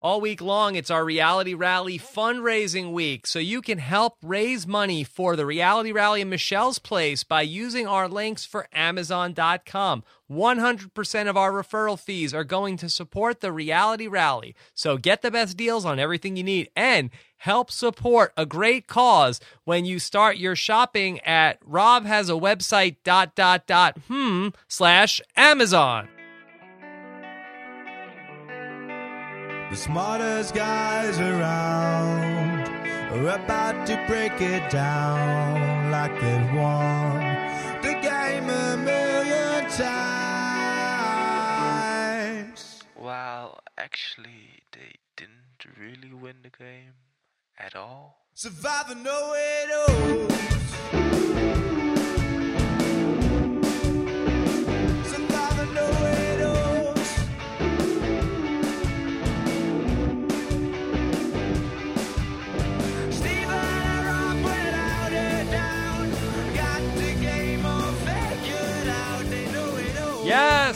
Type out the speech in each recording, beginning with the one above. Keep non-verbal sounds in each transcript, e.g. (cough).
All week long, it's our Reality Rally fundraising week. So you can help raise money for the Reality Rally in Michelle's Place by using our links for Amazon.com. 100% of our referral fees are going to support the Reality Rally. So get the best deals on everything you need and help support a great cause when you start your shopping at Rob has a website dot dot dot hmm slash Amazon. The smartest guys around are about to break it down like they've won the game a million times. Well, actually, they didn't really win the game at all. Survivor know it all.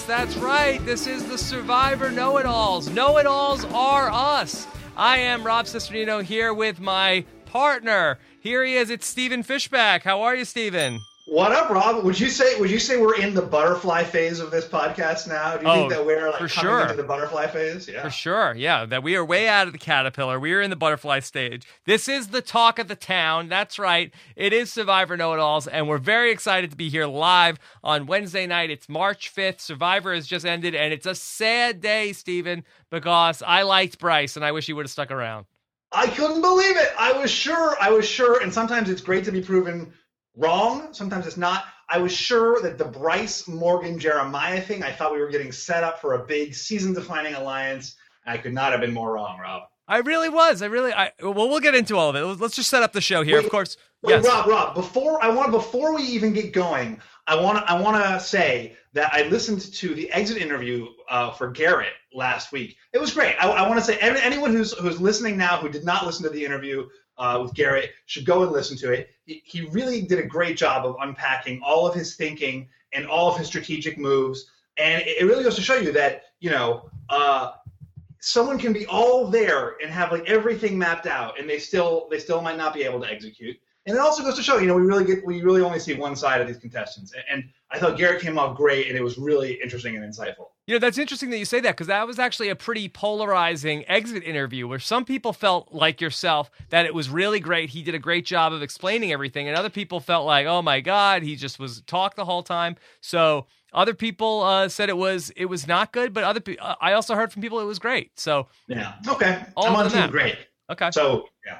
Yes, that's right. This is the Survivor Know It Alls. Know It Alls are us. I am Rob Cesternino here with my partner. Here he is. It's Stephen Fishbach. How are you, Stephen? What up, Rob? Would you say would you say we're in the butterfly phase of this podcast now? Do you Oh, think that we're like for coming sure. into the butterfly phase? Yeah. For sure. Yeah, that we are way out of the caterpillar. We are in the butterfly stage. This is the talk of the town. That's right. It is Survivor Know It Alls, and we're very excited to be here live on Wednesday night. It's March 5th. Survivor has just ended, and it's a sad day, Stephen, because I liked Brice, and I wish he would have stuck around. I couldn't believe it. I was sure. I was sure. And sometimes it's great to be proven wrong. Sometimes it's not. I was sure that the Brice Morgan Jeremiah thing. I thought we were getting set up for a big season-defining alliance. I could not have been more wrong, Rob. I really was. I really. I well, we'll get into all of it. Let's just set up the show here. Wait, of course. Wait, yes. Rob, Rob, before I want before we even get going, I want to I want to say that I listened to the exit interview uh, for Garrett last week. It was great. I, I want to say any, anyone who's who's listening now who did not listen to the interview uh, with Garrett should go and listen to it. He, he really did a great job of unpacking all of his thinking and all of his strategic moves, and it, it really goes to show you that you know. Uh, someone can be all there and have like everything mapped out and they still they still might not be able to execute and it also goes to show you know we really get we really only see one side of these contestants and, and i thought garrett came off great and it was really interesting and insightful You know, that's interesting that you say that because that was actually a pretty polarizing exit interview where some people felt like yourself that it was really great. He did a great job of explaining everything, and other people felt like, oh my God, he just was talk the whole time. So other people uh, said it was it was not good, but other people, I also heard from people it was great. So yeah okay All i'm on team out. great okay, so yeah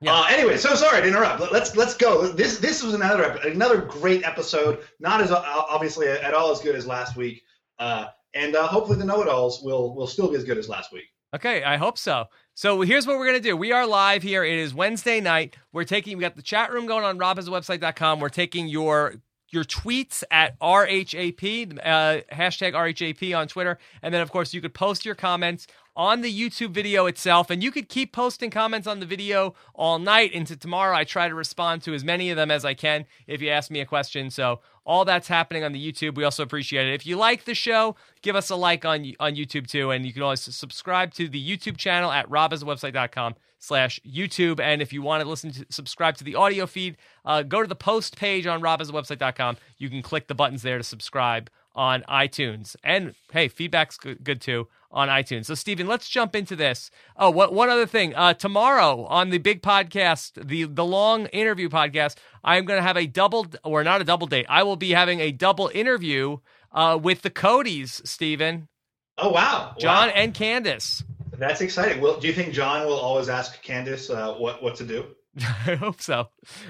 Yeah. Uh, anyway, so sorry to interrupt. Let- Let's let's go. This this was another another great episode. Not as obviously at all as good as last week, uh, and uh, hopefully the know-it-alls will will still be as good as last week. Okay, I hope so. So here's what we're gonna do. We are live here. It is Wednesday night. We're taking we got the chat room going on robhasawebsite.com. We're taking your your tweets at RHAP, uh, hashtag RHAP on Twitter. And then, of course, you could post your comments on the YouTube video itself. And you could keep posting comments on the video all night into tomorrow. I try to respond to as many of them as I can if you ask me a question. So all that's happening on the YouTube. We also appreciate it. If you like the show, give us a like on on YouTube too. And you can always subscribe to the YouTube channel at robhasawebsite.com slash YouTube. And if you want to listen to subscribe to the audio feed, uh, go to the post page on robhasawebsite.com. You can click the buttons there to subscribe on iTunes. And hey, feedback's good, too on iTunes. So Stephen, let's jump into this. Oh, what one other thing. Uh, tomorrow on the big podcast, the the long interview podcast, I'm going to have a double or not a double date. I will be having a double interview uh, with the Codys, Stephen, Oh wow, John, Wow. and Candice. That's exciting. Will do you think John will always ask Candice uh, what what to do? (laughs) I hope so.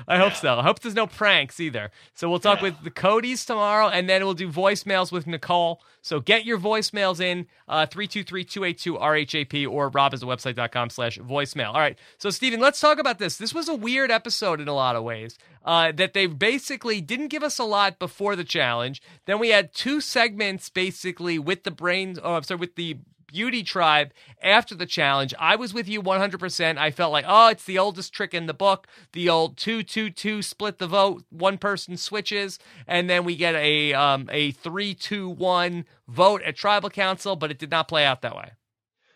I hope Yeah. so. I hope there's no pranks either. So we'll talk Yeah. with the Codys tomorrow, and then we'll do voicemails with Nicole. So get your voicemails in uh, 323-282-RHAP or robhasawebsite.com slash voicemail. All right. So, Stephen, let's talk about this. This was a weird episode in a lot of ways uh, that they basically didn't give us a lot before the challenge. Then we had two segments basically with the brains, oh, I'm sorry, with the Beauty Tribe after the challenge. I was with you 100%. I felt like, oh, it's the oldest trick in the book. The old 2 2 2 split the vote, one person switches, and then we get a um, a 3 2 1 vote at tribal council, but it did not play out that way.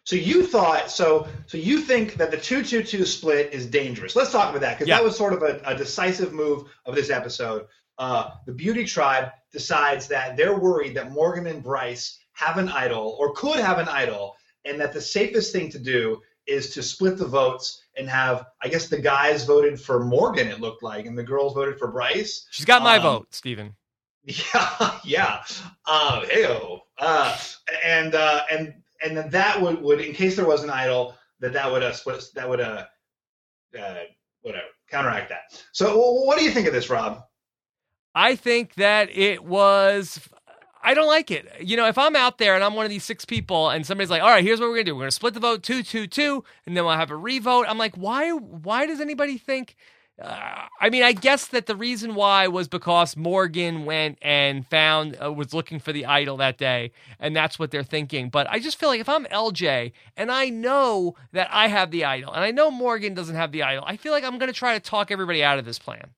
So you thought so so you think that the two two two split is dangerous. Let's talk about that because Yeah. that was sort of a, a decisive move of this episode. Uh, the Beauty Tribe decides that they're worried that Morgan and Brice have an idol or could have an idol, and that the safest thing to do is to split the votes and have I guess the guys voted for Morgan it looked like, and the girls voted for Brice. She's got my Um, vote, Stephen. Yeah, (laughs) yeah. Uh, heyo. Uh, and uh, and and then that would, would in case there was an idol that that would uh, split that would uh, uh whatever counteract that. So wh- what do you think of this, Rob? I think that it was. I don't like it. You know, if I'm out there and I'm one of these six people, and somebody's like, "All right, here's what we're gonna do. We're gonna split the vote two, two, two, and then we'll have a revote." I'm like, why? Why does anybody think? Uh, I mean, I guess that the reason why was because Morgan went and found uh, was looking for the idol that day, and that's what they're thinking. But I just feel like if I'm LJ and I know that I have the idol, and I know Morgan doesn't have the idol, I feel like I'm gonna try to talk everybody out of this plan.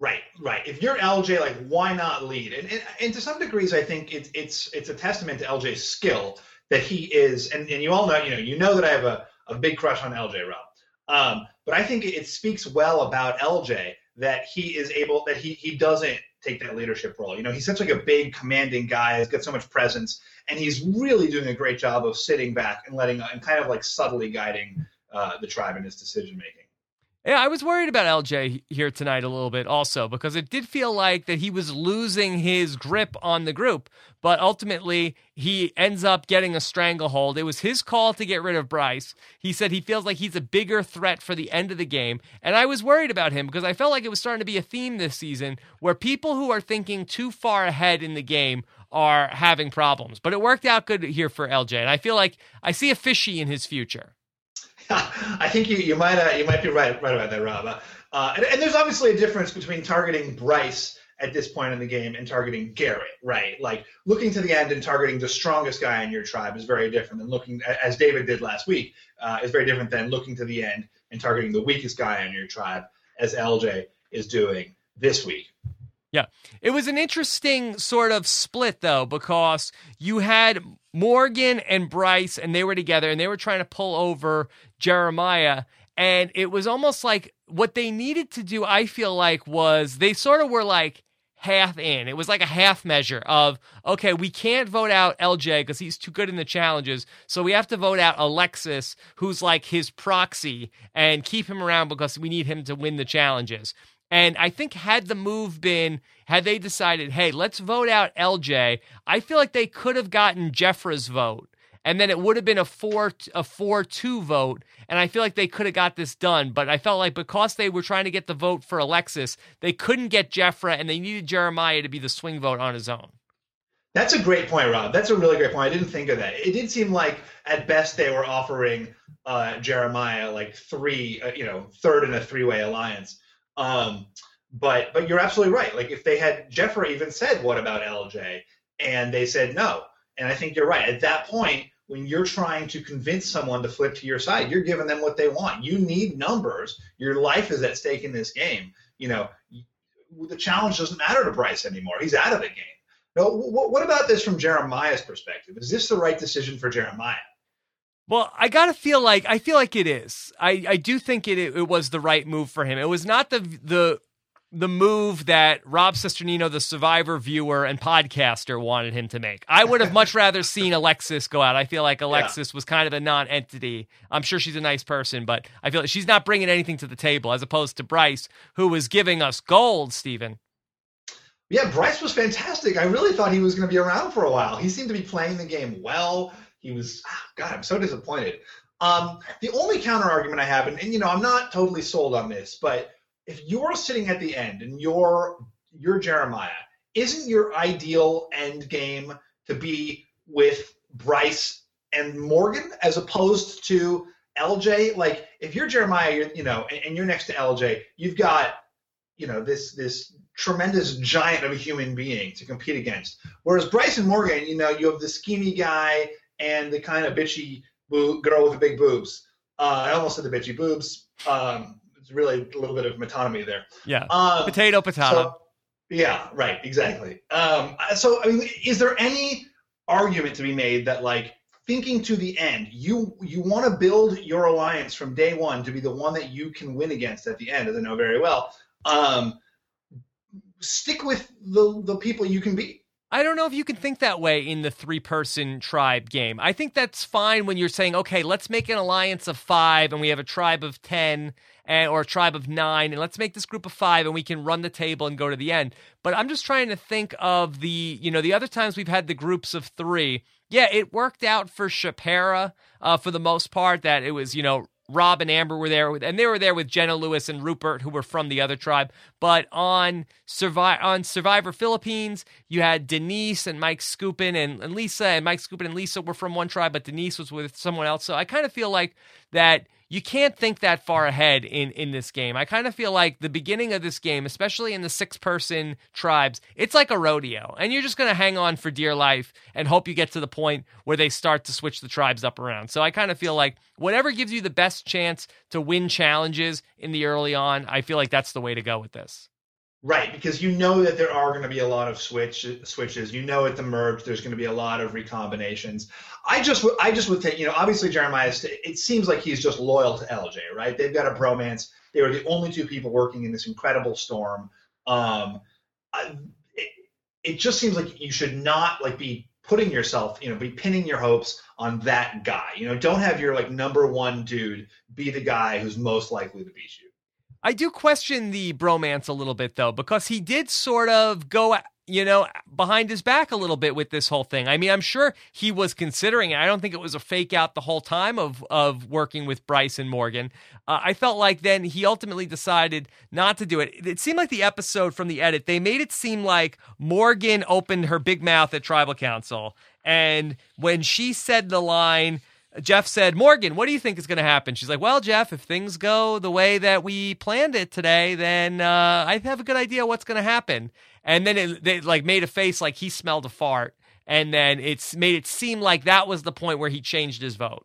Right, right. If you're LJ, like why not lead? And and, and to some degrees, I think it's it's it's a testament to LJ's skill that he is. And, and you all know, you know, you know that I have a, a big crush on LJ Rob. Um, but I think it speaks well about LJ that he is able that he he doesn't take that leadership role. You know, he's such like a big commanding guy, he's got so much presence, and he's really doing a great job of sitting back and letting and kind of like subtly guiding uh, the tribe in his decision making. Yeah, I was worried about LJ here tonight a little bit also because it did feel like that he was losing his grip on the group, but ultimately he ends up getting a stranglehold. It was his call to get rid of Brice. He said he feels like he's a bigger threat for the end of the game, and I was worried about him because I felt like it was starting to be a theme this season where people who are thinking too far ahead in the game are having problems. But it worked out good here for LJ, and I feel like I see a fishy in his future. (laughs) I think you, you might uh, you might be right right about that, Rob. Uh, and, and there's obviously a difference between targeting Brice at this point in the game and targeting Garrett, right? Like looking to the end and targeting the strongest guy in your tribe is very different than looking, as David did last week, uh, is very different than looking to the end and targeting the weakest guy in your tribe, as LJ is doing this week. It was an interesting sort of split, though, because you had Morgan and Brice, and they were together, and they were trying to pull over Jeremiah. And it was almost like what they needed to do, I feel like, was they sort of were like half in. It was like a half measure of, okay, we can't vote out LJ because he's too good in the challenges. So we have to vote out Alexis, who's like his proxy, and keep him around because we need him to win the challenges. And I think had the move been, had they decided, hey, let's vote out LJ, I feel like they could have gotten Jefra's vote. And then it would have been a four a four two vote, and I feel like they could have got this done. But I felt like because they were trying to get the vote for Alexis, they couldn't get Jeffra, and they needed Jeremiah to be the swing vote on his own. That's a great point, Rob. That's a really great point. I didn't think of that. It did seem like at best they were offering uh, Jeremiah like three, uh, you know, third in a three-way alliance. Um, but but you're absolutely right. Like if they had Jeffrey even said, "What about LJ?" and they said no, and I think you're right. At that point, when you're trying to convince someone to flip to your side, you're giving them what they want. You need numbers. Your life is at stake in this game. You know, the challenge doesn't matter to Brice anymore. He's out of the game. Wh- what about this from Jeremiah's perspective? Is this the right decision for Jeremiah? Well, I gotta feel like I feel like it is. I, I do think it it was the right move for him. It was not the the the move that Rob Cesternino, the Survivor viewer and podcaster, wanted him to make. I would have much rather seen Alexis go out. I feel like Alexis was kind of a non-entity. I'm sure she's a nice person, but I feel like she's not bringing anything to the table as opposed to Brice, who was giving us gold. Stephen. Yeah, Brice was fantastic. I really thought he was going to be around for a while. He seemed to be playing the game well. He was, ah, God, I'm so disappointed. Um, the only counter argument I have, and, and you know, I'm not totally sold on this, but if you're sitting at the end and you're you're Jeremiah, isn't your ideal end game to be with Brice and Morgan as opposed to LJ? Like, if you're Jeremiah, you're, you know, and, and you're next to LJ, you've got you know this this tremendous giant of a human being to compete against. Whereas Bryson Morgan, you know, you have the schemy guy and the kind of bitchy boo- girl with the big boobs. Uh, I almost said the bitchy boobs. Um, it's really a little bit of metonymy there. Yeah, Um, potato, potato. so, yeah, right, exactly. Um, so, I mean, is there any argument to be made that like thinking to the end. You you want to build your alliance from day one to be the one that you can win against at the end, as I know very well. Um, stick with the the people you can beat. I don't know if you can think that way in the three person tribe game. I think that's fine when you're saying, okay, let's make an alliance of five and we have a tribe of 10 and, or a tribe of nine, and let's make this group of five and we can run the table and go to the end. But I'm just trying to think of the, you know, the other times we've had the groups of three. Yeah, it worked out for Chapera uh, for the most part that it was, you know, Rob and Amber were there, and they were there with Jenna Lewis and Rupert, who were from the other tribe. But on Survivor, on Survivor Philippines, you had Denise and Mike Skupin and, and Lisa, and Mike Skupin and Lisa were from one tribe, but Denise was with someone else. So I kind of feel like that you can't think that far ahead in in this game. I kind of feel like the beginning of this game, especially in the six person tribes, it's like a rodeo, and you're just going to hang on for dear life and hope you get to the point where they start to switch the tribes up around. So I kind of feel like whatever gives you the best chance to win challenges in the early on, I feel like that's the way to go with this. Right, because you know that there are going to be a lot of switch switches. You know at the merge there's going to be a lot of recombinations. I just I just would think, you know, obviously Jeremiah, it seems like he's just loyal to LJ, right? They've got a bromance. They were the only two people working in this incredible storm. Um, it, it just seems like you should not like be putting yourself, you know, be pinning your hopes on that guy. You know, don't have your like number one dude be the guy who's most likely to beat you. I do question the bromance a little bit though, because he did sort of go, you know, behind his back a little bit with this whole thing. I mean, I'm sure he was considering it. I don't think it was a fake out the whole time of of working with Brice and Morgan. Uh, I felt like then he ultimately decided not to do it. It seemed like the episode from the edit they made it seem like Morgan opened her big mouth at Tribal Council, and when she said the line. Jeff said, Morgan, what do you think is going to happen? She's like, Well, Jeff, if things go the way that we planned it today, then uh, I have a good idea what's going to happen. And then it, they like made a face like he smelled a fart, and then it's made it seem like that was the point where he changed his vote.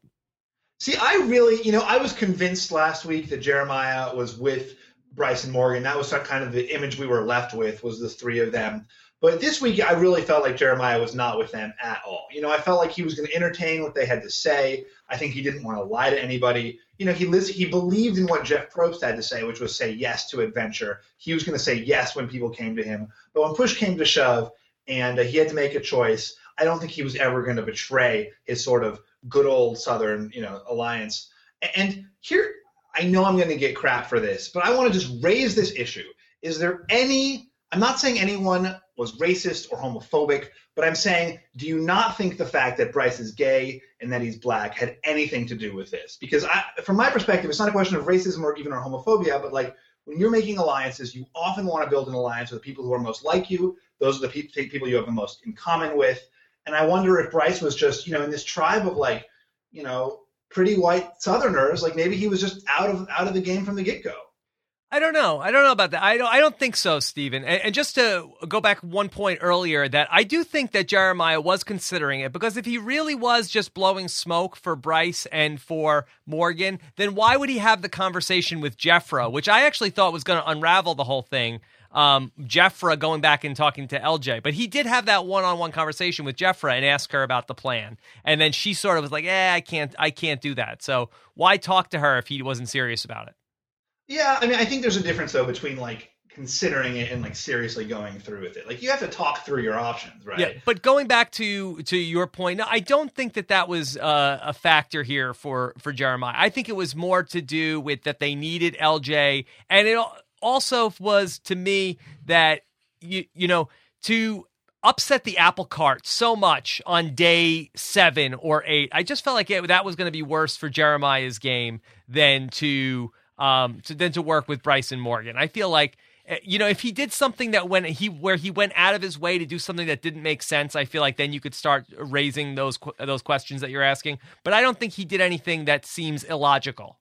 See, I really, you know, I was convinced last week that Jeremiah was with Bryson Morgan. That was kind of the image we were left with was the three of them. But this week, I really felt like Jeremiah was not with them at all. You know, I felt like he was going to entertain what they had to say. I think he didn't want to lie to anybody. You know, he he believed in what Jeff Probst had to say, which was say yes to adventure. He was going to say yes when people came to him. But when push came to shove, and uh, he had to make a choice, I don't think he was ever going to betray his sort of good old Southern, you know, alliance. And here, I know I'm going to get crap for this, but I want to just raise this issue. Is there any? I'm not saying anyone was racist or homophobic, but I'm saying, do you not think the fact that Brice is gay and that he's black had anything to do with this? Because I, from my perspective, it's not a question of racism or even or homophobia, but like when you're making alliances, you often want to build an alliance with the people who are most like you. Those are the pe- people you have the most in common with. And I wonder if Brice was just, you know, in this tribe of like, you know, pretty white Southerners, like maybe he was just out of out of the game from the get go. I don't know. I don't know about that. I don't. I don't think so, Stephen. And, and just to go back one point earlier, that I do think that Jeremiah was considering it because if he really was just blowing smoke for Brice and for Morgan, then why would he have the conversation with Jefra, which I actually thought was going to unravel the whole thing? Um, Jefra going back and talking to LJ, but he did have that one-on-one conversation with Jefra and ask her about the plan, and then she sort of was like, "Eh, I can't. I can't do that." So why talk to her if he wasn't serious about it? Yeah, I mean, I think there's a difference though between like considering it and like seriously going through with it. Like you have to talk through your options, right? Yeah, but going back to to your point, I don't think that that was uh, a factor here for for Jeremiah. I think it was more to do with that they needed LJ, and it also was to me that you you know to upset the apple cart so much on day seven or eight. I just felt like it, that was going to be worse for Jeremiah's game than to um to, than to work with Bryson Morgan. I feel like uh, you know if he did something that when he where he went out of his way to do something that didn't make sense i feel like then you could start raising those those questions that you're asking but i don't think he did anything that seems illogical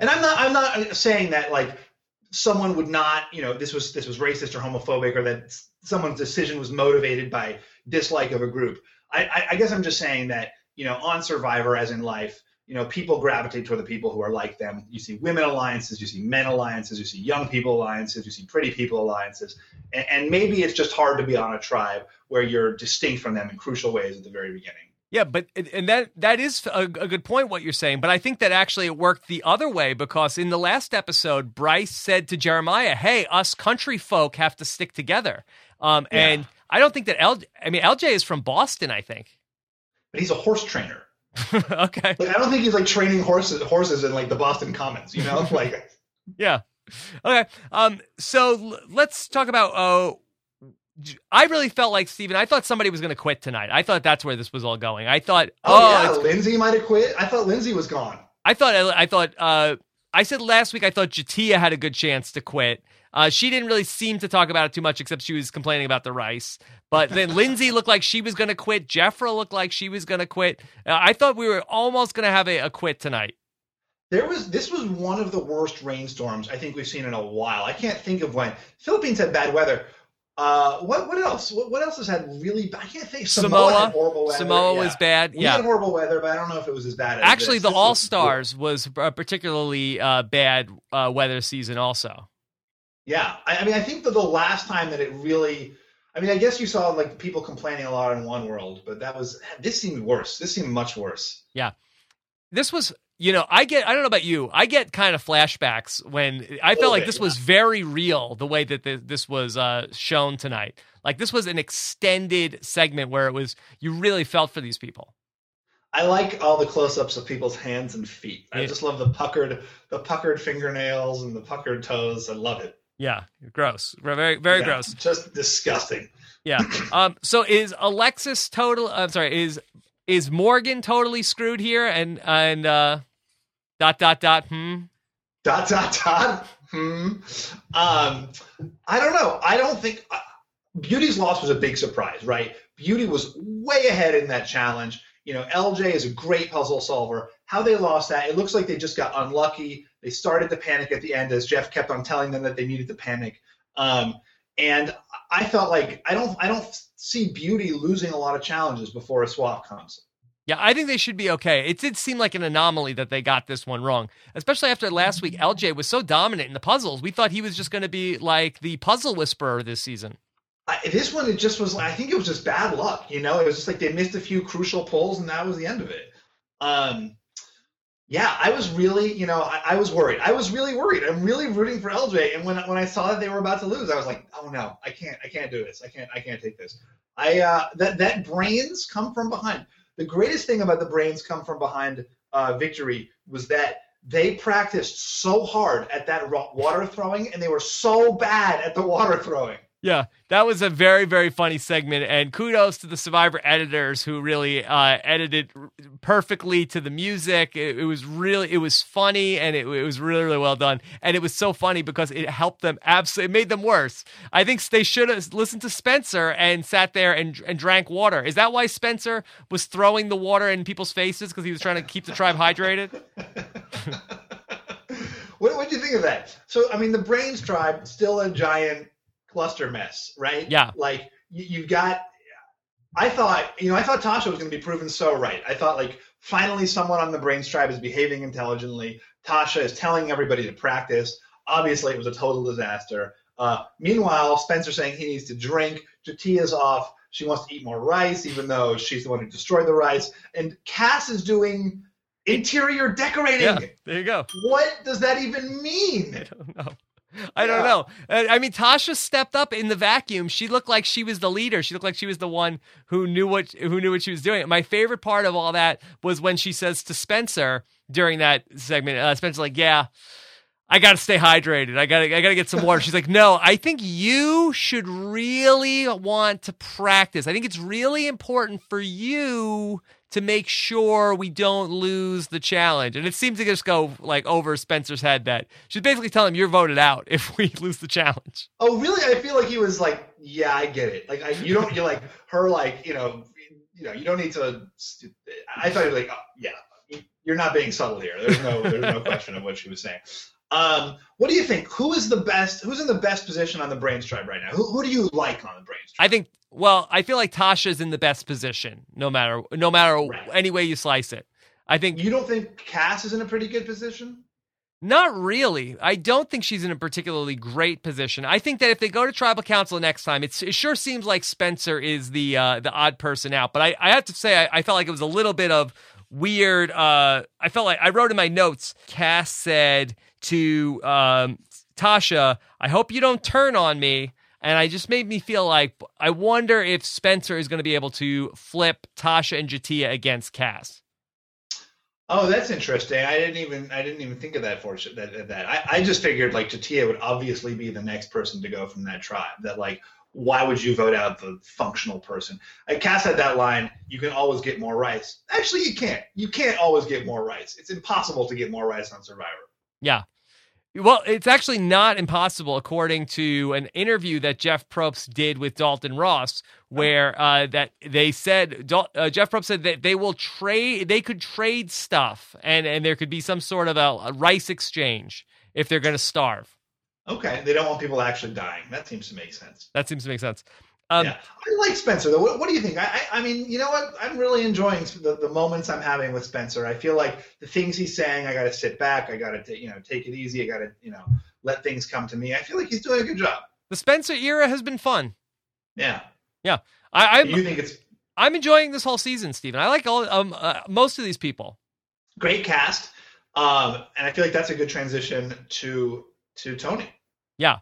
And I'm not I'm not saying that like someone would not, you know, this was this was racist or homophobic or that someone's decision was motivated by dislike of a group. I, I guess I'm just saying that, you know, on Survivor as in life, you know, people gravitate toward the people who are like them. You see women alliances, you see men alliances, you see young people alliances, you see pretty people alliances, and, and maybe it's just hard to be on a tribe where you're distinct from them in crucial ways at the very beginning. Yeah, but and that that is a, a good point what you're saying. But I think that actually it worked the other way because in the last episode, Brice said to Jeremiah, "Hey, us country folk have to stick together." Um, Yeah. and I don't think that L. I mean, LJ is from Boston, I think. But he's a horse trainer. (laughs) okay, Like I don't think he's like training horses horses in like the Boston Commons. You know, like (laughs) yeah, okay. Um, so l- let's talk about. Uh, I really felt like Stephen. I thought somebody was going to quit tonight. I thought that's where this was all going. I thought, oh, oh, yeah, Lindsey might have quit. I thought Lindsey was gone. I thought I thought uh, I said last week I thought J'Tia had a good chance to quit. Uh, she didn't really seem to talk about it too much, except she was complaining about the rice. But then Lindsey looked like she was going to quit. Jefra looked like she was going to quit. Uh, I thought we were almost going to have a, a quit tonight. There was this was one of the worst rainstorms I think we've seen in a while. I can't think of when. Philippines had bad weather. Uh, what what else? What, what else has had really? bad? I can't think. Samoa, Samoa, horrible weather. Samoa yeah. was bad. We yeah, had horrible weather, but I don't know if it was as bad. as actually, this. the All Stars was a particularly uh, bad uh, weather season. Also, Yeah, I, I mean, I think that the last time that it really, I mean, I guess you saw like people complaining a lot in one world, but that was this seemed worse. This seemed much worse. Yeah, this was you know i get i don't know about you i get kind of flashbacks when i felt like this yeah. was very real the way that th- this was uh, shown tonight like this was an extended segment where it was you really felt for these people I like all the close-ups of people's hands and feet. I Yeah. just love the puckered, the puckered fingernails and the puckered toes. I love it. Yeah gross very very Yeah, gross Just disgusting. yeah um so is alexis total i'm sorry is is morgan totally screwed here and and uh dot dot dot hmm Dot dot dot. Hmm. Um, I don't know. I don't think uh, Beauty's loss was a big surprise, right? Beauty was way ahead in that challenge. You know, LJ is a great puzzle solver. How they lost that, it looks like they just got unlucky. They started to panic at the end as Jeff kept on telling them that they needed to panic. Um, and I felt like I don't I don't see Beauty losing a lot of challenges before a swap comes. Yeah, I think they should be okay. It did seem like an anomaly that they got this one wrong, especially after last week. LJ was so dominant in the puzzles. We thought he was just going to be like the puzzle whisperer this season. I, this one, it just was. I think it was just bad luck. You know, it was just like they missed a few crucial pulls, and that was the end of it. Um, yeah, I was really, you know, I, I was worried. I was really worried. I'm really rooting for LJ, and when when I saw that they were about to lose, I was like, oh no, I can't, I can't do this. I can't, I can't take this. I uh, that that brains come from behind. The greatest thing about the brains come from behind uh, victory was that they practiced so hard at that water throwing, and they were so bad at the water throwing. Yeah, that was a very, very funny segment. And kudos to the Survivor editors who really uh, edited perfectly to the music. It, it was really, it was funny and it, it was really, really well done. And it was so funny because it helped them absolutely, it made them worse. I think they should have listened to Spencer and sat there and, and drank water. Is that why Spencer was throwing the water in people's faces because he was trying to keep the tribe hydrated? (laughs) (laughs) what what do you think of that? So I mean, the Brains tribe still a giant cluster mess, right? Yeah. Like you, you've got. I thought, you know, I thought Tasha was going to be proven so right. I thought like finally someone on the Brains tribe is behaving intelligently. Tasha is telling everybody to practice. Obviously, it was a total disaster. Uh, meanwhile, Spencer saying he needs to drink. J'Tia's off. She wants to eat more rice, even though she's the one who destroyed the rice. And Kass is doing interior decorating. Yeah, there you go. What does that even mean? I don't know. I don't know. Uh, I mean, Tasha stepped up in the vacuum. She looked like she was the leader. She looked like she was the one who knew what who knew what she was doing. My favorite part of all that was when she says to Spencer during that segment. Uh, Spencer's like, "Yeah, I got to stay hydrated. I got to I got to get some water." (laughs) She's like, "No, I think you should really want to practice. I think it's really important for you." To make sure we don't lose the challenge, and it seemed to just go like over Spencer's head that she's basically telling him you're voted out (laughs) if we lose the challenge. Oh, really? I feel like he was like, yeah, I get it. Like, I, you don't, you're like her, like, you know, you know, you don't need to. I thought he was like, oh, yeah, you're not being subtle here. There's no, there's no question of what she was saying. Um, what do you think? Who is the best? Who's in the best position on the Brains tribe right now? Who, who do you like on the Brains tribe? I think. Well, I feel like Tasha's in the best position, no matter no matter Right. any way you slice it. I think You don't think Kass is in a pretty good position? Not really. I don't think she's in a particularly great position. I think that if they go to tribal council next time, it's, it sure seems like Spencer is the uh, the odd person out. But I, I have to say, I, I felt like it was a little bit of weird. Uh, I felt like I wrote in my notes. Kass said to um, Tasha, "I hope you don't turn on me." And I just made me feel like I wonder if Spencer is going to be able to flip Tasha and J'Tia against Kass. Oh, that's interesting. I didn't even I didn't even think of that for that that. I, I just figured like J'Tia would obviously be the next person to go from that tribe. That like why would you vote out the functional person? Like Kass had that line, you can always get more rights. Actually you can't. You can't always get more rights. It's impossible to get more rights on Survivor. Yeah. Well, it's actually not impossible, according to an interview that Jeff Probst did with Dalton Ross, where uh, that they said uh, Jeff Probst said that they will trade, they could trade stuff, and and there could be some sort of a, a rice exchange if they're going to starve. Okay. They don't want people actually dying. That seems to make sense. That seems to make sense. Um, yeah, I like Spencer though. What, what do you think? I, I, I mean, you know what? I'm really enjoying the, the moments I'm having with Spencer. I feel like the things he's saying, I got to sit back. I got to, you know, take it easy. I got to, you know, let things come to me. I feel like he's doing a good job. The Spencer era has been fun. Yeah. I, I'm you think it's I'm enjoying this whole season, Stephen. I like all um uh, most of these people. great cast, um, and I feel like that's a good transition to to Tony. Yeah.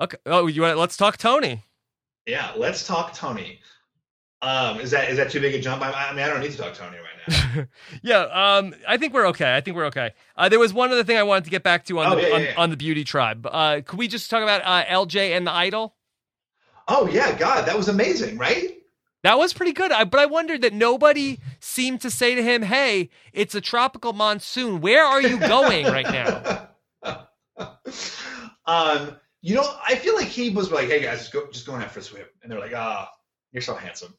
Okay. Oh, you want? Let's talk Tony. Yeah, let's talk Tony. Um, is that is that too big a jump? I, I mean, I don't need to talk Tony right now. (laughs) yeah, um, I think we're okay. I think we're okay. Uh, there was one other thing I wanted to get back to on Oh, the yeah, on, yeah. on the beauty tribe. Uh, could we just talk about uh, LJ and the idol? oh yeah, God, that was amazing, right? That was pretty good. I, but I wondered that nobody seemed to say to him, "Hey, it's a tropical monsoon. Where are you going right now?" (laughs) um, you know, I feel like he was like, "Hey guys, just go, just going out for a swim," and they're like, "Ah, you're so handsome."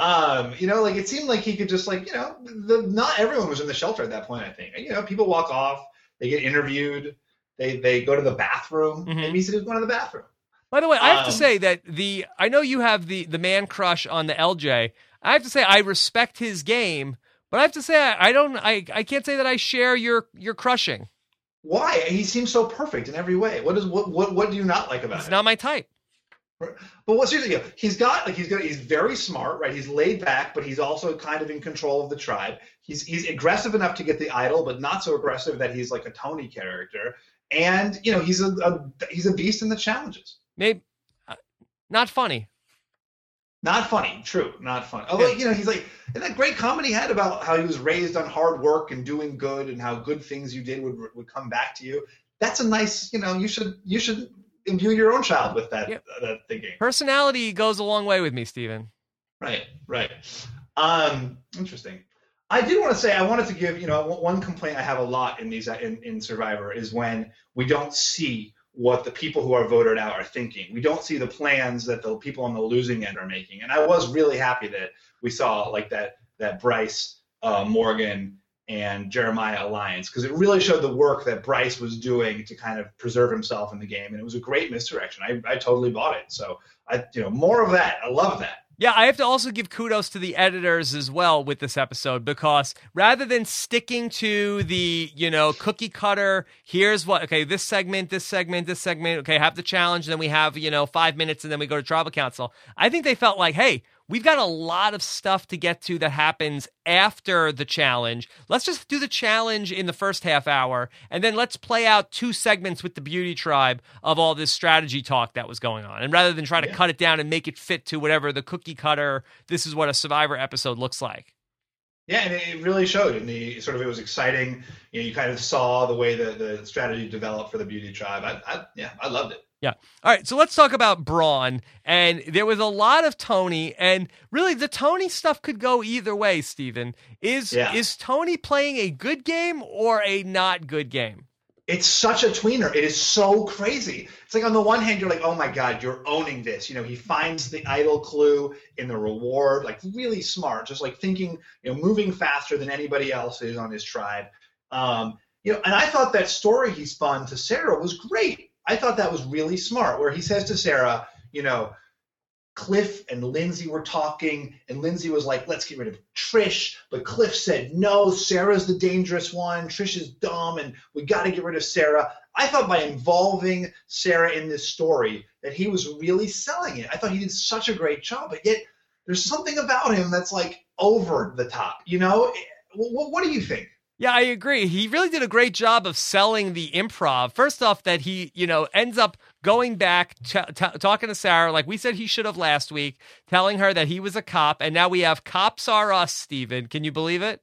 Um, you know, like it seemed like he could just like, you know, the not everyone was in the shelter at that point. I think, you know, people walk off, they get interviewed, they they go to the bathroom. Mhm. Maybe he said he was going to the bathroom. By the way, I have to Um, say that the I know you have the the man crush on the LJ. I have to say I respect his game, but I have to say I, I don't I, I can't say that I share your your crushing. Why? He seems so perfect in every way. What is what what what do you not like about It's him? not my type. But what's seriously, he's got like he's got he's very smart, right? He's laid back, but he's also kind of in control of the tribe. He's he's aggressive enough to get the idol, but not so aggressive that he's like a Tony character. And you know, he's a, a he's a beast in the challenges. Maybe uh, not funny. Not funny, true, not funny. Although you know, he's like and that great comedy he had about how he was raised on hard work and doing good, and how good things you did would would come back to you. That's a nice, you know, you should you should imbue your own child with that Yep. that thinking. Personality goes a long way with me, Stephen. Right, right. Um, interesting. I did want to say I wanted to give you know one one complaint I have a lot in these in, in Survivor is when we don't see what the people who are voted out are thinking. We don't see the plans that the people on the losing end are making. And I was really happy that we saw like that that Brice, uh, Morgan, and Jeremiah alliance because it really showed the work that Brice was doing to kind of preserve himself in the game, and it was a great misdirection. I, I totally bought it. So I you know more of that. I love that. Yeah, I have to also give kudos to the editors as well with this episode because rather than sticking to the, you know, cookie cutter, here's what, okay, this segment, this segment, this segment, okay, have the challenge, then we have, you know, five minutes and then we go to tribal council. I think they felt like, hey, we've got a lot of stuff to get to that happens after the challenge. Let's just do the challenge in the first half hour and then let's play out two segments with the beauty tribe of all this strategy talk that was going on. And rather than try to Yeah. cut it down and make it fit to whatever the cookie cutter, this is what a survivor episode looks like. Yeah, and it really showed. And the sort of it was exciting. You know, you kind of saw the way that the strategy developed for the beauty tribe. I, I yeah, I loved it. All right, so let's talk about Brawn. And there was a lot of Tony, and really the Tony stuff could go either way, Stephen. Is Yeah. is Tony playing a good game or a not good game? It's such a tweener. It is so crazy. It's like on the one hand, you're like, oh my god, you're owning this. You know, he finds the idol clue in the reward, like really smart, just like thinking, you know, moving faster than anybody else is on his tribe. Um, you know, and I thought that story he spun to Sarah was great. I thought that was really smart, where he says to Sarah, you know, Cliff and Lindsey were talking, and Lindsey was like, let's get rid of Trish. But Cliff said, no, Sarah's the dangerous one. Trish is dumb, and we got to get rid of Sarah. I thought by involving Sarah in this story that he was really selling it. I thought he did such a great job, but yet there's something about him that's like over the top. You know, what, what do you think? Yeah, I agree. He really did a great job of selling the improv. First off, that he, you know, ends up going back, t- t- talking to Sarah, like we said he should have last week, telling her that he was a cop. And now we have Cops Are Us, Stephen. Can you believe it?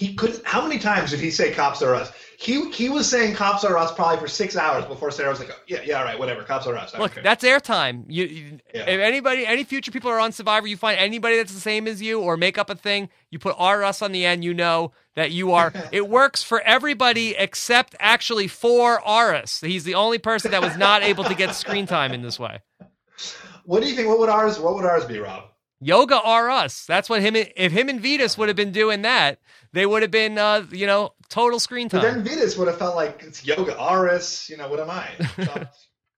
He couldn't. How many times did he say "cops are us"? He he was saying "cops are us" probably for six hours before Sarah was like, oh, "Yeah, yeah, all right, whatever, cops are us." Look, care." that's airtime. You, you Yeah. if anybody, any future people are on Survivor, you find anybody that's the same as you, or make up a thing, you put R us on the end, you know that you are. (laughs) it works for everybody except actually for Aras. He's the only person that was not able to get screen time in this way. (laughs) What do you think? What would ours? What would ours be, Rob? Yoga R us. That's what him. If him and Vytas would have been doing that, they would have been, uh, you know, total screen But time. then Vytas would have felt like it's yoga us You know, what am I? (laughs)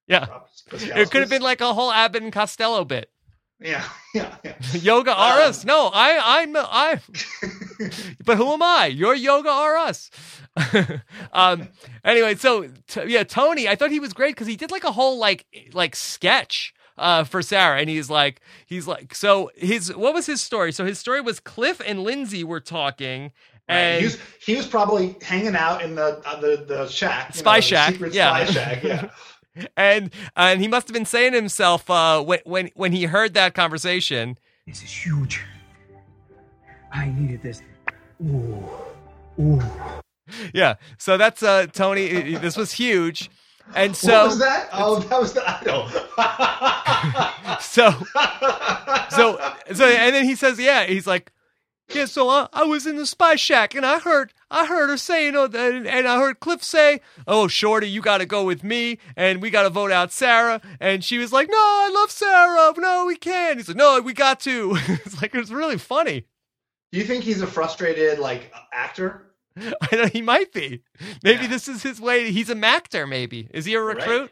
Yeah. It could have been like a whole Abbott and Costello bit. (laughs) Yeah, yeah, yeah. (laughs) Yoga R us. No, I, I'm, I. but who am I? You're Yoga R us. um. Anyway, so t- yeah, Tony. I thought he was great because he did like a whole like like sketch uh for Sarah, and he's like he's like so his what was his story? So his story was Cliff and Lindsey were talking. Right. And He was he was probably hanging out in the uh, the the shack, you Spy know, shack, secret yeah. spy shack. Yeah. (laughs) and and he must have been saying to himself uh, when when when he heard that conversation. This is huge. I needed this. Ooh. Ooh. Yeah, so that's uh Tony. i- i- This was huge, and so what was that? Oh, that was the idol. (laughs) (laughs) so so so and then he says, yeah, he's like, yeah. So I, I was in the spy shack and I heard I heard her saying, oh, that, and I heard Cliff say, oh, Shorty, you got to go with me, and we got to vote out Sarah. And she was like, no, I love Sarah. No, we can't. He's like, no, we got to. (laughs) it's like it's really funny. Do you think he's a frustrated like actor? (laughs) I know he might be. Maybe Yeah. this is his way. He's a Mactor. Maybe is he a Right. recruit?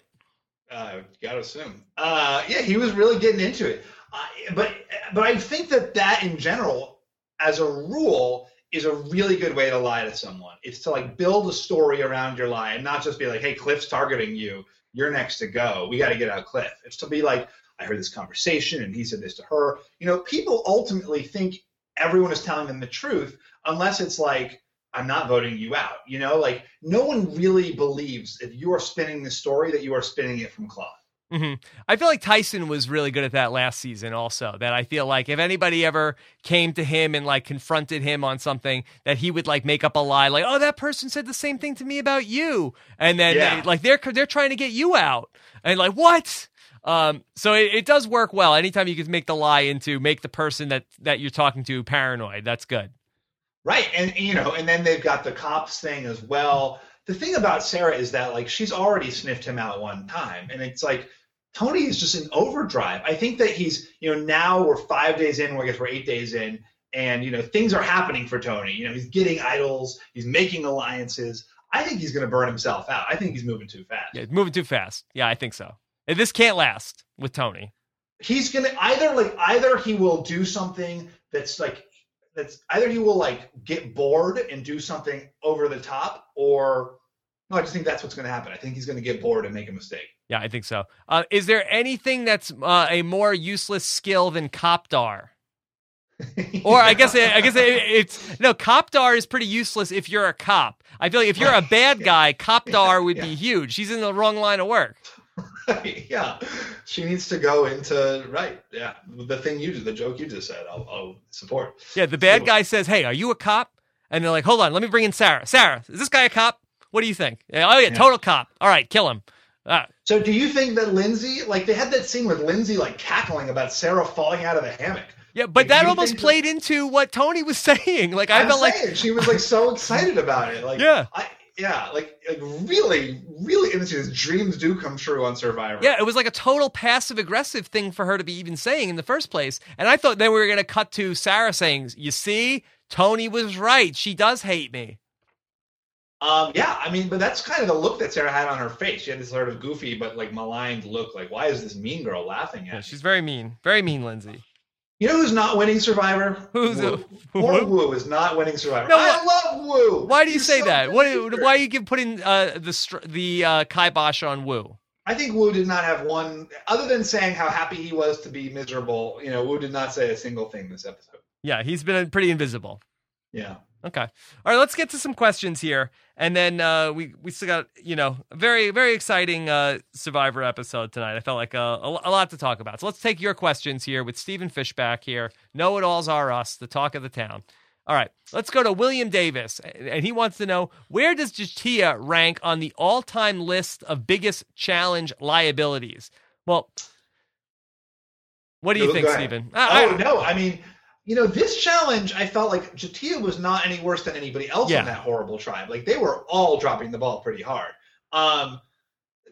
Uh, gotta assume. Uh, yeah, he was really getting into it. I but but I think that that in general, as a rule, is a really good way to lie to someone. It's to like build a story around your lie and not just be like, "Hey, Cliff's targeting you. You're next to go. We got to get out Cliff." It's to be like, "I heard this conversation and he said this to her." You know, people ultimately think everyone is telling them the truth unless it's like I'm not voting you out. You know, like no one really believes if you are spinning the story that you are spinning it from cloth. hmm I feel like Tyson was really good at that last season. Also, that I feel like if anybody ever came to him and like confronted him on something, that he would like make up a lie, like, "Oh, that person said the same thing to me about you," and then Yeah. they, like they're they're trying to get you out, and like what? Um, so it, it does work well. Anytime you can make the lie into make the person that that you're talking to paranoid, that's good. Right. And you know, and then they've got the cops thing as well. The thing about Sarah is that like she's already sniffed him out one time. And it's like Tony is just in overdrive. I think that he's, you know, now we're five days in, or I guess we're eight days in, and you know, things are happening for Tony. You know, he's getting idols, he's making alliances. I think he's gonna burn himself out. I think he's moving too fast. Yeah, moving too fast. Yeah, I think so. And This can't last with Tony. he's gonna either like either he will do something that's like that's either he will like get bored and do something over the top or no i just think that's what's gonna happen i think he's gonna get bored and make a mistake Yeah, I think so. Uh, is there anything that's uh, a more useless skill than Copdar? (laughs) Or I guess I guess it, it's no Copdar is pretty useless if you're a cop. I feel like if you're a bad (laughs) guy, Copdar would be huge. She's in the wrong line of work. (laughs) yeah she needs to go into right yeah the thing you did the joke you just said i'll, I'll support Yeah, the bad So- guy says, "Hey, are you a cop?" And they're like, "Hold on, let me bring in Sarah. Sarah, is this guy a cop? What do you think?" Yeah, oh yeah, Yeah. total cop. All right, kill him. Uh, so do you think that lindsay like they had that scene with lindsay like cackling about sarah falling out of the hammock yeah, but Like, that almost think that- played into what Tony was (laughs) saying. Like I I'm felt like she was like so excited about it. Like Yeah. I, yeah, like like really, really his dreams do come true on Survivor. Yeah, it was like a total passive aggressive thing for her to be even saying in the first place. And I thought then we were going to cut to Sarah saying, "You see, Tony was right. She does hate me." Um, yeah, I mean, but that's kind of the look that Sarah had on her face. She had this sort of goofy but like maligned look. Like, why is this mean girl laughing at Yeah, me? she's very mean. Very mean, Lindsey. You know who's not winning Survivor? Who's Woo. Poor? Woo is not winning Survivor. No, I love Woo. Why do you He's say so that? What? Why are you give putting uh, the the uh, kibosh on Woo? I think Woo did not have one, other than saying how happy he was to be miserable. You know, Woo did not say a single thing this episode. Yeah, he's been pretty invisible. Yeah. Okay. All right, let's get to some questions here, and then uh, we we still got you know a very very exciting uh, Survivor episode tonight. I felt like uh, a, a lot to talk about. So let's take your questions here with Stephen Fishbach here. Know it alls are us, the talk of the town. All right, let's go to William Davis, and he wants to know where does J'Tia rank on the all-time list of biggest challenge liabilities? Well, what do you Go- think. Stephen? I- Oh I- no, I mean, you know, this challenge, I felt like J'Tia was not any worse than anybody else Yeah. in that horrible tribe. Like they were all dropping the ball pretty hard. Um,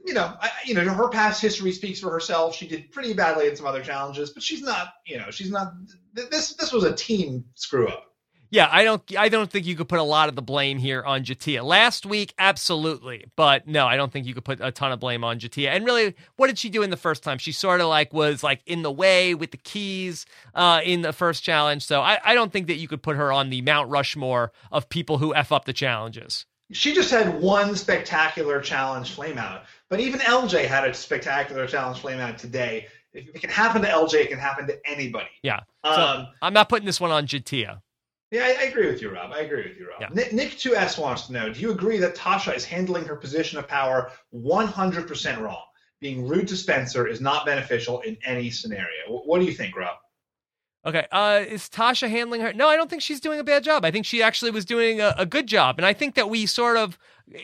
you know, I, you know, her past history speaks for herself. She did pretty badly in some other challenges, but she's not, you know, she's not. th- This this was a team screw up. Yeah, I don't I don't think you could put a lot of the blame here on J'Tia. Last week, absolutely. But no, I don't think you could put a ton of blame on J'Tia. And really, what did she do in the first time? She sort of like was like in the way with the keys uh, in the first challenge. So I, I don't think that you could put her on the Mount Rushmore of people who F up the challenges. She just had one spectacular challenge flame out, but even LJ had a spectacular challenge flame out today. If it can happen to LJ, it can happen to anybody. Yeah. So Um, I'm not putting this one on J'Tia. Yeah, I, I agree with you, Rob. I agree with you, Rob. Yeah. Nick, Nick 2S wants to know Do you agree that Tasha is handling her position of power 100% wrong? Being rude to Spencer is not beneficial in any scenario. Wh- What do you think, Rob? Okay. Uh, is Tasha handling her? No, I don't think she's doing a bad job. I think she actually was doing a, a good job. And I think that we sort of,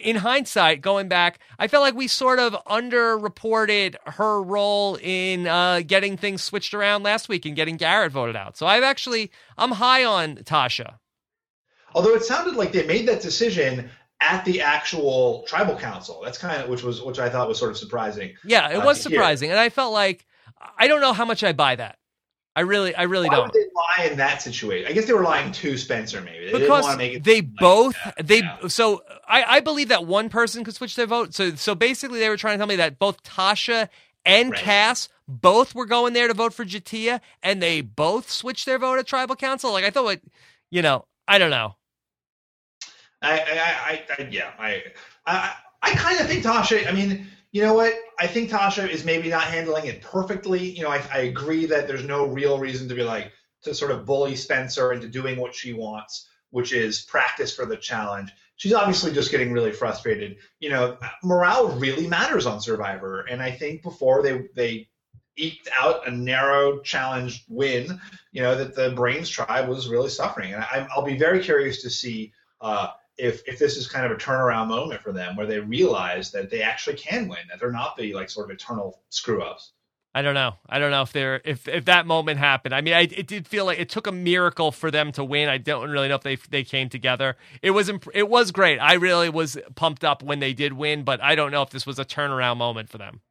in hindsight, going back, I felt like we sort of underreported her role in uh, getting things switched around last week and getting Garrett voted out. So I've actually, I'm high on Tasha. Although it sounded like they made that decision at the actual tribal council. That's kind of which was which I thought was sort of surprising. Yeah, it Uh, was to hear. surprising. And I felt like, I don't know how much I buy that. I really, I really Why don't. would they lie in that situation? I guess they were lying to Spencer. Maybe they didn't because want to make it they like both that. they Yeah. so I, I believe that one person could switch their vote. So so basically they were trying to tell me that both Tasha and Right. Kass both were going there to vote for J'Tia and they both switched their vote at tribal council. Like I thought what you know, I don't know. I, I, I, I yeah, I, I, I kind of think Tasha. I mean, you know what? I think Tasha is maybe not handling it perfectly. You know, I, I agree that there's no real reason to be like to sort of bully Spencer into doing what she wants, which is practice for the challenge. She's obviously just getting really frustrated. You know, morale really matters on Survivor, and I think before they they eked out a narrow challenge win, you know that the Brains tribe was really suffering, and I, I'll be very curious to see. Uh, if if this is kind of a turnaround moment for them where they realize that they actually can win, that they're not the like sort of eternal screw ups. I don't know. I don't know if they're if if that moment happened. I mean, I, it did feel like it took a miracle for them to win. I don't really know if they they came together. It was imp- it was great. I really was pumped up when they did win, but I don't know if this was a turnaround moment for them.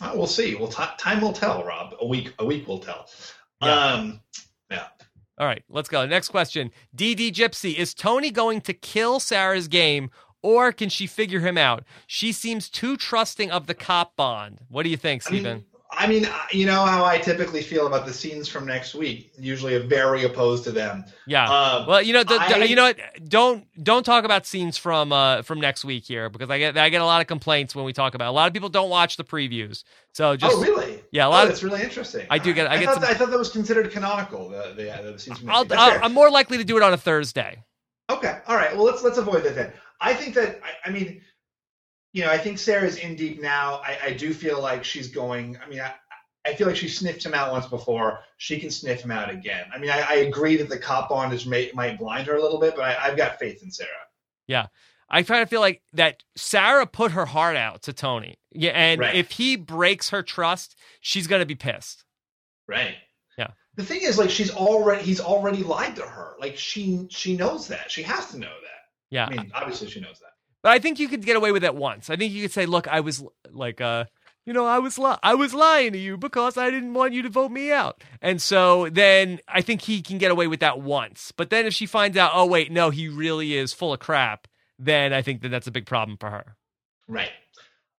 Uh, we'll see. Well, ti time will tell, Rob. A week a week will tell. Yeah. Um, All right, let's go. Next question. DD Gypsy, is Tony going to kill Sarah's game or can she figure him out? She seems too trusting of the cop bond. What do you think, I mean, Stephen? I mean, you know how I typically feel about the scenes from next week. Usually, very opposed to them. yeah. Um, well, you know, the, I- you know what? Don't don't talk about scenes from uh from next week here because I get I get a lot of complaints when we talk about. It. A lot of people don't watch the previews, so just oh, really? yeah, a Oh, lot of- that's really interesting. I do get- I I, get thought some- that, I thought that was considered canonical. The the, uh, the scenes from next I'll, I'll I'm more likely to do it on a Thursday. Okay. All right. Well, let's let's avoid that then. I think that I, I mean, you know, I think Sarah's in deep now. I, I do feel like she's going. I mean, I, I feel like she sniffed him out once before. She can sniff him out again. I mean, I, I agree that the cop bond is may, might blind her a little bit, but I, I've got faith in Sarah. Yeah. I kind of feel like that Sarah put her heart out to Tony. Yeah, and Right. if he breaks her trust, she's gonna be pissed. Right. Yeah. The thing is, like, she's already he's already lied to her. Like, she she knows that. She has to know that. Yeah. I mean, obviously, she knows that. But I think you could get away with it once. I think you could say, "Look, I was like uh you know, I was li- I was lying to you because I didn't want you to vote me out." And so then I think he can get away with that once. But then if she finds out, "Oh wait, no, he really is full of crap." then I think that that's a big problem for her. Right.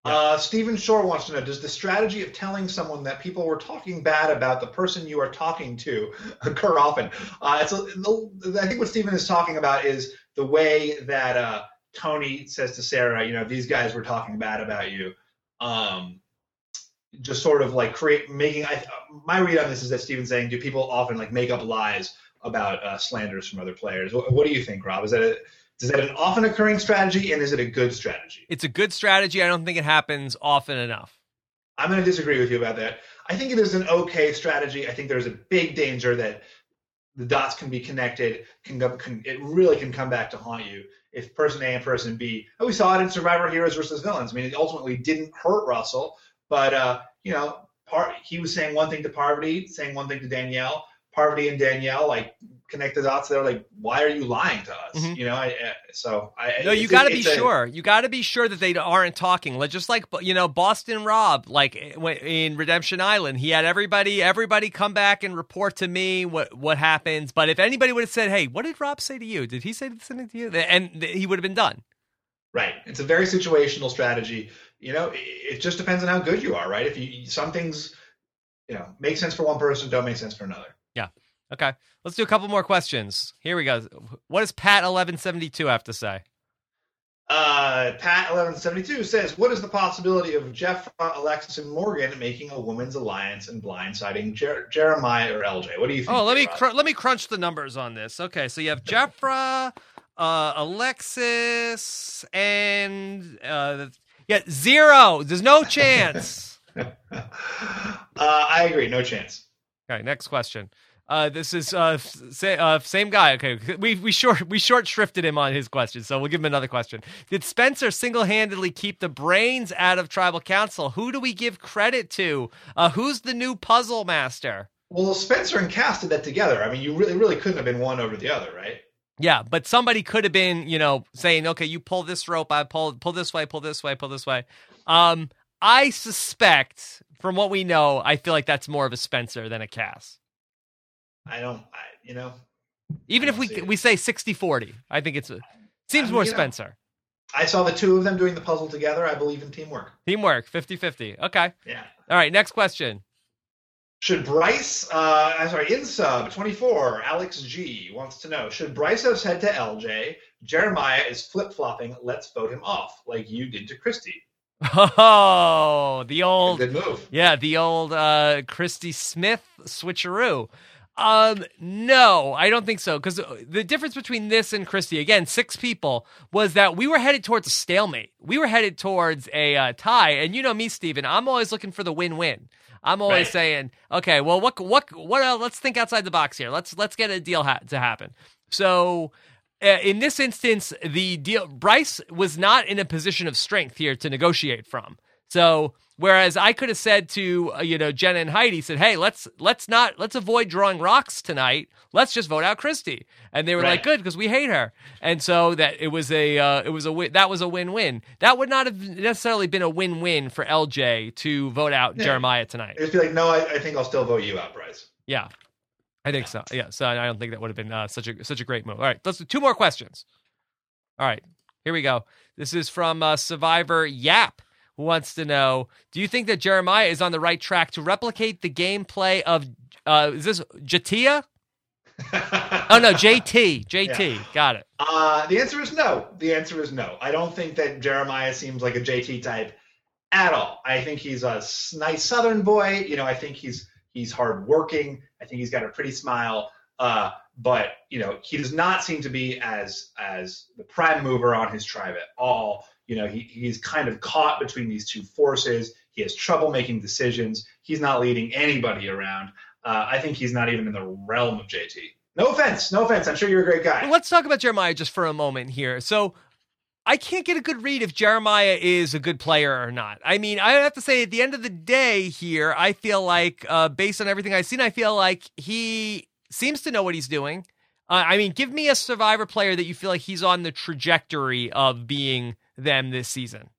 Yeah. Uh, Stephen Shore wants to know: Does the strategy of telling someone that people were talking bad about the person you are talking to (laughs) occur often? Uh, it's a, I think what Stephen is talking about is the way that uh, Tony says to Sarah, you know, these guys were talking bad about you. Um, just sort of like create making. I, my read on this is that Stephen's saying, do people often like make up lies about uh, slanders from other players? What, what do you think, Rob? Is that a, is that an often occurring strategy, and is it a good strategy? It's a good strategy. I don't think it happens often enough. I'm going to disagree with you about that. I think it is an okay strategy. I think there's a big danger that the dots can be connected. Can, go, can it really can come back to haunt you if person A and person B. And we saw it in Survivor Heroes versus Villains. I mean, it ultimately didn't hurt Russell, but uh, you know, part he was saying one thing to Parvati, saying one thing to Danielle. Parvati and Danielle like connect the dots. They're like, "Why are you lying to us?" Mhm. You know. I, so I No, you got to be it's a- sure. You got to be sure that they aren't talking. Like just like you know Boston Rob, like in Redemption Island, he had everybody everybody come back and report to me what what happens. But if anybody would have said, "Hey, what did Rob say to you? Did he say something to you?" and he would have been done. Right. It's a very situational strategy. You know, it just depends on how good you are, right? If you some things, you know, make sense for one person, don't make sense for another. Okay, let's do a couple more questions. Here we go. What does Pat eleven seventy two have to say? Uh, Pat eleven seventy two says, "What is the possibility of Jeff, Alexis, and Morgan making a women's alliance and blindsiding Jer- Jeremiah or LJ? What do you think?" Oh, let me cr- let me crunch the numbers on this. Okay, so you have Jefra, uh, Alexis, and uh, yeah, zero. There's no chance. (laughs) uh, I agree. No chance. Okay, next question. Uh, this is uh, f- sa- uh, same guy. Okay, (laughs) we we short we short shrifted him on his question, so we'll give him another question. Did Spencer single handedly keep the brains out of Tribal Council? Who do we give credit to? Uh, who's the new puzzle master? Well, Spencer and Kass did that together. I mean, you really, really couldn't have been one over the other, right? Yeah, but somebody could have been, you know, saying, "Okay, you pull this rope, I pull pull this way, pull this way, pull this way." Um, I suspect, from what we know, I feel like that's more of a Spencer than a Kass. I don't. I, you know, Even if we we say 60-40, I think it's a, seems mean, more you know. Spencer. I saw the two of them doing the puzzle together. I believe in teamwork. Teamwork, 50-50. Okay. Yeah. All right, next question. Should Brice, uh, I'm sorry, in sub 24, Alex G wants to know Should Brice have said to LJ, Jeremiah is flip flopping, let's vote him off, like you did to Christy? Oh, the old move. Yeah, the old uh Christy Smith switcheroo. Um no, I don't think so cuz the difference between this and Christy again, six people was that we were headed towards a stalemate. We were headed towards a uh, tie and you know me Stephen, I'm always looking for the win-win. I'm always Right. saying, okay, well what what what uh, let's think outside the box here. Let's let's get a deal ha- to happen. So uh, in this instance, the deal Brice was not in a position of strength here to negotiate from. So whereas I could have said to uh, you know Jenna and Heidi said, "Hey, let's let's not let's avoid drawing rocks tonight. Let's just vote out Christy." And they were like, "Good, because we hate her." And so that it was a uh, it was a win- that was a win-win. That would not have necessarily been a win-win for LJ to vote out Yeah. Jeremiah tonight. It'd be like, no, I, I think I'll still vote you out, Brice. Yeah, I think so. Yeah, so I don't think that would have been uh, such a such a great move. All right, let's do two more questions. All right, here we go. This is from uh, Survivor Yap, who wants to know: Do you think that Jeremiah is on the right track to replicate the gameplay of? Uh, is this J'Tia? (laughs) Oh no, JT. JT. Yeah. Got it. Uh, the answer is no. The answer is no. I don't think that Jeremiah seems like a JT type at all. I think he's a nice Southern boy. You know, I think he's he's hardworking. I think he's got a pretty smile. Uh, but you know, he does not seem to be as as the prime mover on his tribe at all. You know, he, he's kind of caught between these two forces. He has trouble making decisions. He's not leading anybody around. Uh, I think he's not even in the realm of JT. No offense, no offense. I'm sure you're a great guy. Let's talk about Jeremiah just for a moment here. So I can't get a good read if Jeremiah is a good player or not. I mean, I have to say, at the end of the day, here, I feel like, uh, based on everything I've seen, I feel like he seems to know what he's doing. Uh, I mean, give me a survivor player that you feel like he's on the trajectory of being them this season.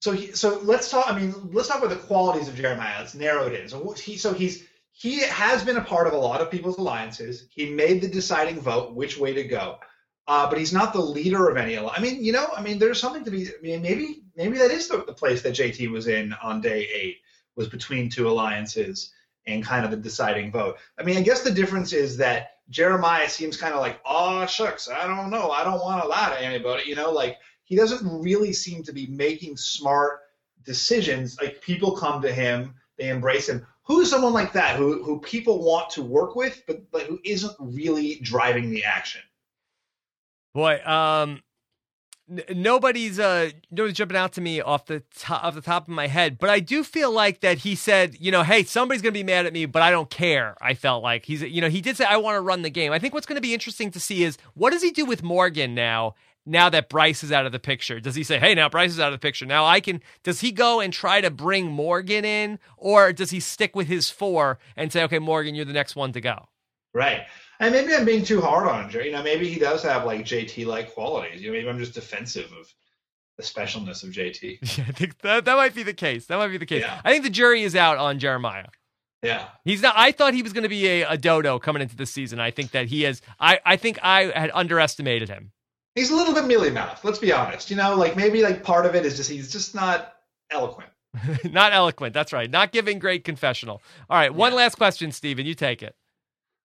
So he, so let's talk. I mean, let's talk about the qualities of Jeremiah. Let's narrow it in. So he so he's he has been a part of a lot of people's alliances. He made the deciding vote which way to go. Uh, but he's not the leader of any. I mean, you know, I mean, there's something to be. I mean, maybe maybe that is the, the place that JT was in on day eight was between two alliances and kind of the deciding vote. I mean, I guess the difference is that Jeremiah seems kind of like, oh shucks, I don't know, I don't want to lie to anybody, you know, like he doesn't really seem to be making smart decisions. Like people come to him, they embrace him. Who's someone like that who who people want to work with, but but who isn't really driving the action? Boy, um, n- nobody's uh nobody's jumping out to me off the top off the top of my head, but I do feel like that he said, you know, hey, somebody's gonna be mad at me, but I don't care. I felt like he's, you know, he did say I want to run the game. I think what's gonna be interesting to see is what does he do with Morgan now. Now that Brice is out of the picture, does he say, "Hey, now Brice is out of the picture. Now I can"? Does he go and try to bring Morgan in, or does he stick with his four and say, "Okay, Morgan, you're the next one to go"? Right. And maybe I'm being too hard on him. You know, maybe he does have like JT like qualities. You know, maybe I'm just defensive of the specialness of JT. (laughs) Yeah, I think that that might be the case. That might be the case. Yeah. I think the jury is out on Jeremiah. Yeah. He's not. I thought he was going to be a, a dodo coming into the season. I think that he is. I I think I had underestimated him. He's a little bit mealy mouthed, let's be honest. You know, like maybe like part of it is just he's just not eloquent. (laughs) not eloquent. That's right. Not giving great confessional. All right. One Yeah. last question, Stephen. You take it.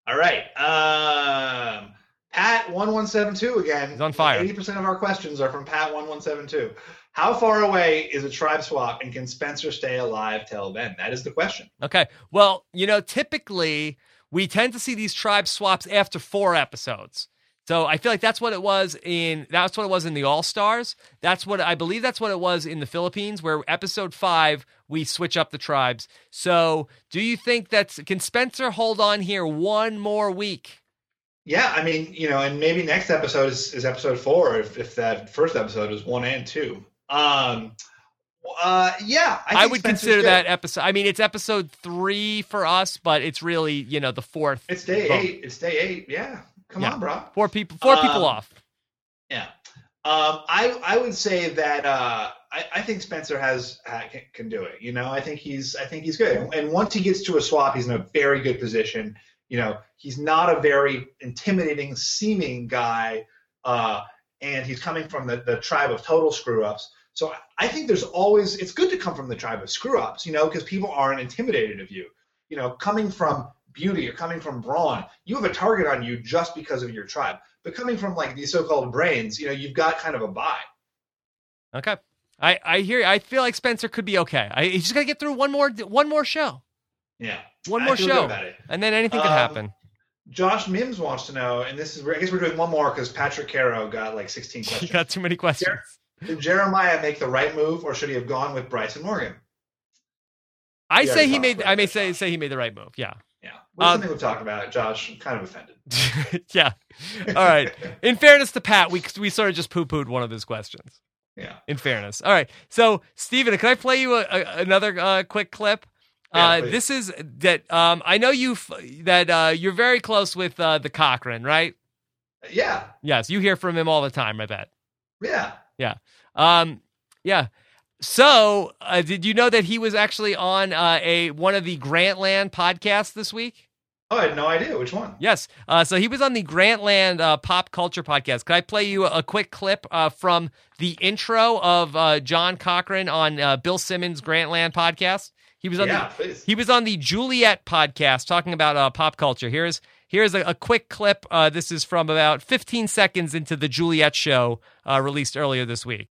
All right. Um Pat one one seven two again. He's on fire. Eighty percent of our questions are from Pat one one seven two. How far away is a tribe swap, and can Spencer stay alive till then? That is the question. Okay. Well, you know, typically we tend to see these tribe swaps after four episodes. So I feel like that's what it was in that's what it was in the All Stars. That's what I believe that's what it was in the Philippines, where episode five we switch up the tribes. So do you think that's can Spencer hold on here one more week? Yeah, I mean, you know, and maybe next episode is, is episode four if, if that first episode was one and two. Um, uh, yeah, I, I, would Spencer's consider good. that episode. I mean, it's episode three for us, but it's really you know the fourth. It's day vote. eight. It's day eight. Yeah, come Yeah. on, bro. Four people. Four people Um, off. Yeah. Um, I I would say that uh, I, I think Spencer has ha, can, can do it. You know, I think he's I think he's good. And once he gets to a swap, he's in a very good position. You know, he's not a very intimidating seeming guy, uh, and he's coming from the, the tribe of total screw ups. So I- I think there's always it's good to come from the tribe of screw ups. You know, because people aren't intimidated of you. You know, coming from beauty or coming from brawn, you have a target on you just because of your tribe. But coming from like these so-called brains, you know, you've got kind of a buy. Okay. I, I hear. I feel like Spencer could be okay. I, he's just got to get through one more one more show, Yeah. one more show, and then anything could Um, happen. Josh Mims wants to know, and this is I guess we're doing one more because Patrick Caro got like 16 You (laughs) questions. got too many questions. Did Jeremiah make the right move, or should he have gone with Bryson Morgan? I say he made. I may say say he made the right move. Yeah. Well, Um, something we've talked about. Josh, I'm kind of offended. (laughs) yeah. All right. In fairness to Pat, we we sort of just poo pooed one of his questions. Yeah. In fairness. All right. So, Stephen, can I play you a, a, another uh, quick clip? Yeah, uh, this is that um, I know you that uh, you're very close with uh, the Cochran, right? Yeah. Yes, you hear from him all the time. I bet. Yeah. Yeah. Um, yeah. So, uh, did you know that he was actually on uh, a one of the Grantland podcasts this week? Oh, I had no idea which one. Yes. Uh, so he was on the Grantland uh, Pop Culture podcast. Could I play you a quick clip uh, from the intro of uh, John Cochran on uh, Bill Simmons' Grantland podcast? He was on Yeah, the please. he was on the Juliet podcast talking about uh, pop culture. Here's here's a, a quick clip. Uh, this is from about 15 seconds into the Juliet show uh, released earlier this week.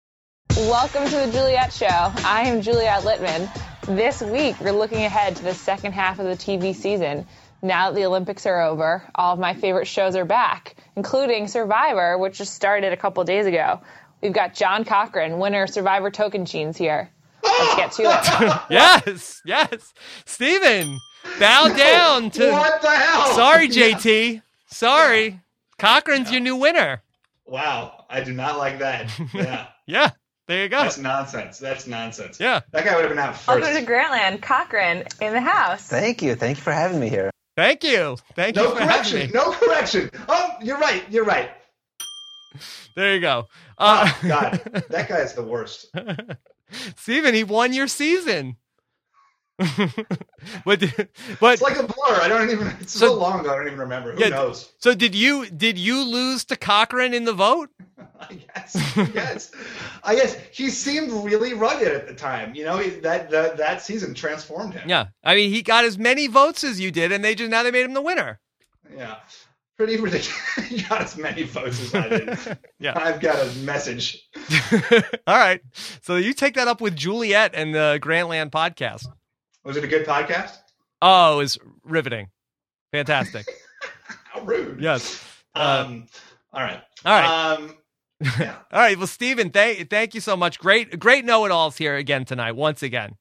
Welcome to the Juliet Show. I am Juliet Litman. This week, we're looking ahead to the second half of the TV season. Now that the Olympics are over, all of my favorite shows are back, including Survivor, which just started a couple days ago. We've got John Cochran, winner of Survivor Tocantins here. Let's get to it. (laughs) Yes, yes, Stephen, bow down to. (laughs) what the hell? Sorry, (laughs) Yeah. JT. Sorry, Cochran's your new winner. Wow, I do not like that. Yeah, Yeah, there you go. that's nonsense. That's nonsense. Yeah, That guy would have been out first. Welcome to Grantland. Cochran in the house. Thank you. Thank you for having me here. thank you, thank No you for having correction. me. No correction. Oh, you're right. You're right. (laughs) There you go. Uh, Oh, God, (laughs) that guy is the worst. (laughs) Stephen, he won your season. but but It's like a blur. I don't even. It's So- so, long ago. I don't even remember. Who Yeah, knows? so did you did you lose to Cochran in the vote? I guess. I guess. He seemed really rugged at the time. You know he- that that that season transformed him. Yeah, I mean he got as many votes as you did, and they just now they made him the winner. Yeah. Pretty ridiculous. (laughs) he got as many votes as I did. (laughs) Yeah. I've got a message. (laughs) All right, so you take that up with Juliet and the Grantland podcast. Was it a good podcast? Oh, it was riveting, fantastic. How rude. yes. Uh, Um. all right. all right. Um. Yeah. (laughs) All right. Well, Stephen, thank thank you so much. Great great know it alls here again tonight. Once again.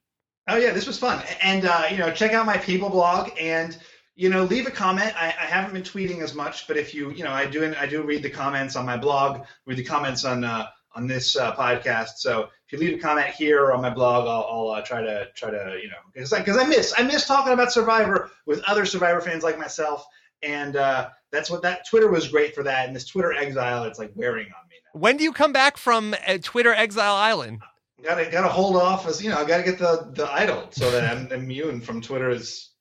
Oh yeah, this was fun. And uh, you know, check out my People blog and you know, leave a comment. I, I haven't been tweeting as much, but if you you know, I do I do read the comments on my blog, read the comments on uh, on this uh, podcast. So if you leave a comment here or on my blog, I'll, I'll uh, try to try to you know because I, 'cause I miss I miss talking about Survivor with other Survivor fans like myself, and uh, that's what that Twitter was great for that. And this Twitter exile, it's like wearing on. When do you come back from uh, Twitter Exile Island? Gotta gotta hold off as you know. I gotta get the the idol so that I'm (laughs) immune from Twitter's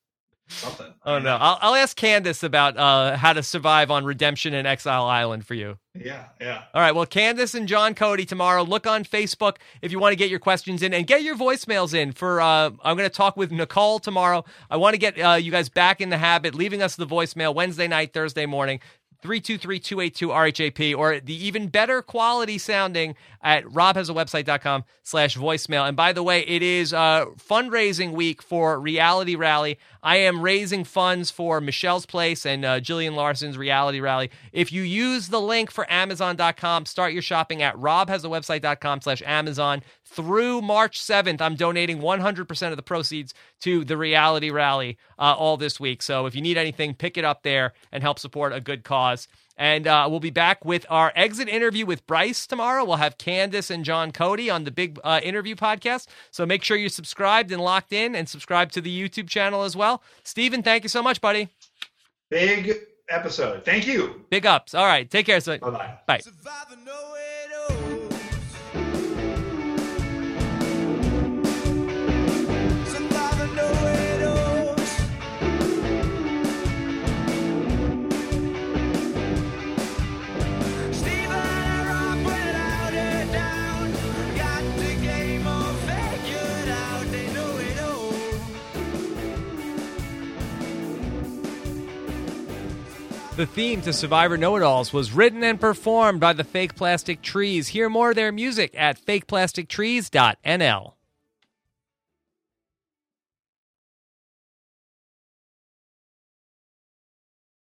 something. Oh no, I'll, I'll ask Candice about uh, how to survive on Redemption and Exile Island for you. Yeah, yeah. All right. Well, Candice and John Cody tomorrow. Look on Facebook if you want to get your questions in and get your voicemails in. For uh, I'm going to talk with Nicole tomorrow. I want to get uh, you guys back in the habit, leaving us the voicemail Wednesday night, Thursday morning. 323-282-RHAP or the even better quality sounding at robhasawebsite.com slash voicemail. And by the way, it is uh, fundraising week for Reality Rally. I am raising funds for Michelle's Place and uh, Jillian Larson's Reality Rally. If you use the link for Amazon.com, start your shopping at robhasawebsite.com slash Amazon. Through March 7th, I'm donating 100% of the proceeds to the Reality Rally uh, all this week. So if you need anything, pick it up there and help support a good cause. And uh, we'll be back with our exit interview with Brice tomorrow. We'll have Candice and John Cody on the big uh, interview podcast. So make sure you're subscribed and locked in and subscribe to the YouTube channel as well. Stephen, thank you so much, buddy. Big episode. Thank you. Big ups. All right. Take care. So, Bye The theme to Survivor Know It Alls was written and performed by the Fake Plastic Trees. Hear more of their music at fakeplastictrees.nl.